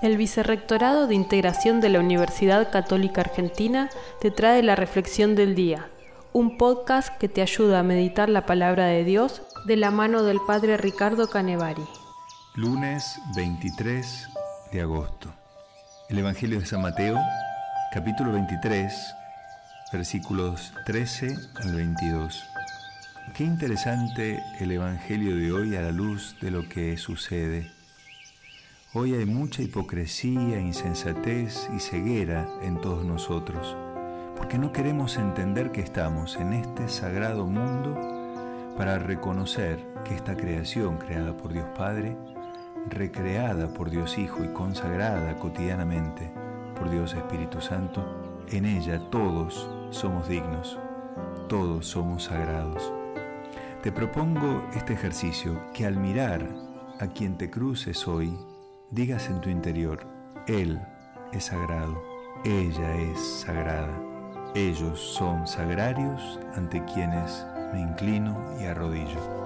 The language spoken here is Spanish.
El Vicerrectorado de Integración de la Universidad Católica Argentina te trae la Reflexión del Día, un podcast que te ayuda a meditar la palabra de Dios de la mano del Padre Ricardo Canevari. Lunes 23 de agosto. El Evangelio de San Mateo, capítulo 23, versículos 13 al 22. Qué interesante el Evangelio de hoy a la luz de lo que sucede. Hoy hay mucha hipocresía, insensatez y ceguera en todos nosotros, porque no queremos entender que estamos en este sagrado mundo para reconocer que esta creación creada por Dios Padre, recreada por Dios Hijo y consagrada cotidianamente por Dios Espíritu Santo, en ella todos somos dignos, todos somos sagrados. Te propongo este ejercicio, que al mirar a quien te cruces hoy, digas en tu interior, Él es sagrado, ella es sagrada, ellos son sagrarios ante quienes me inclino y arrodillo.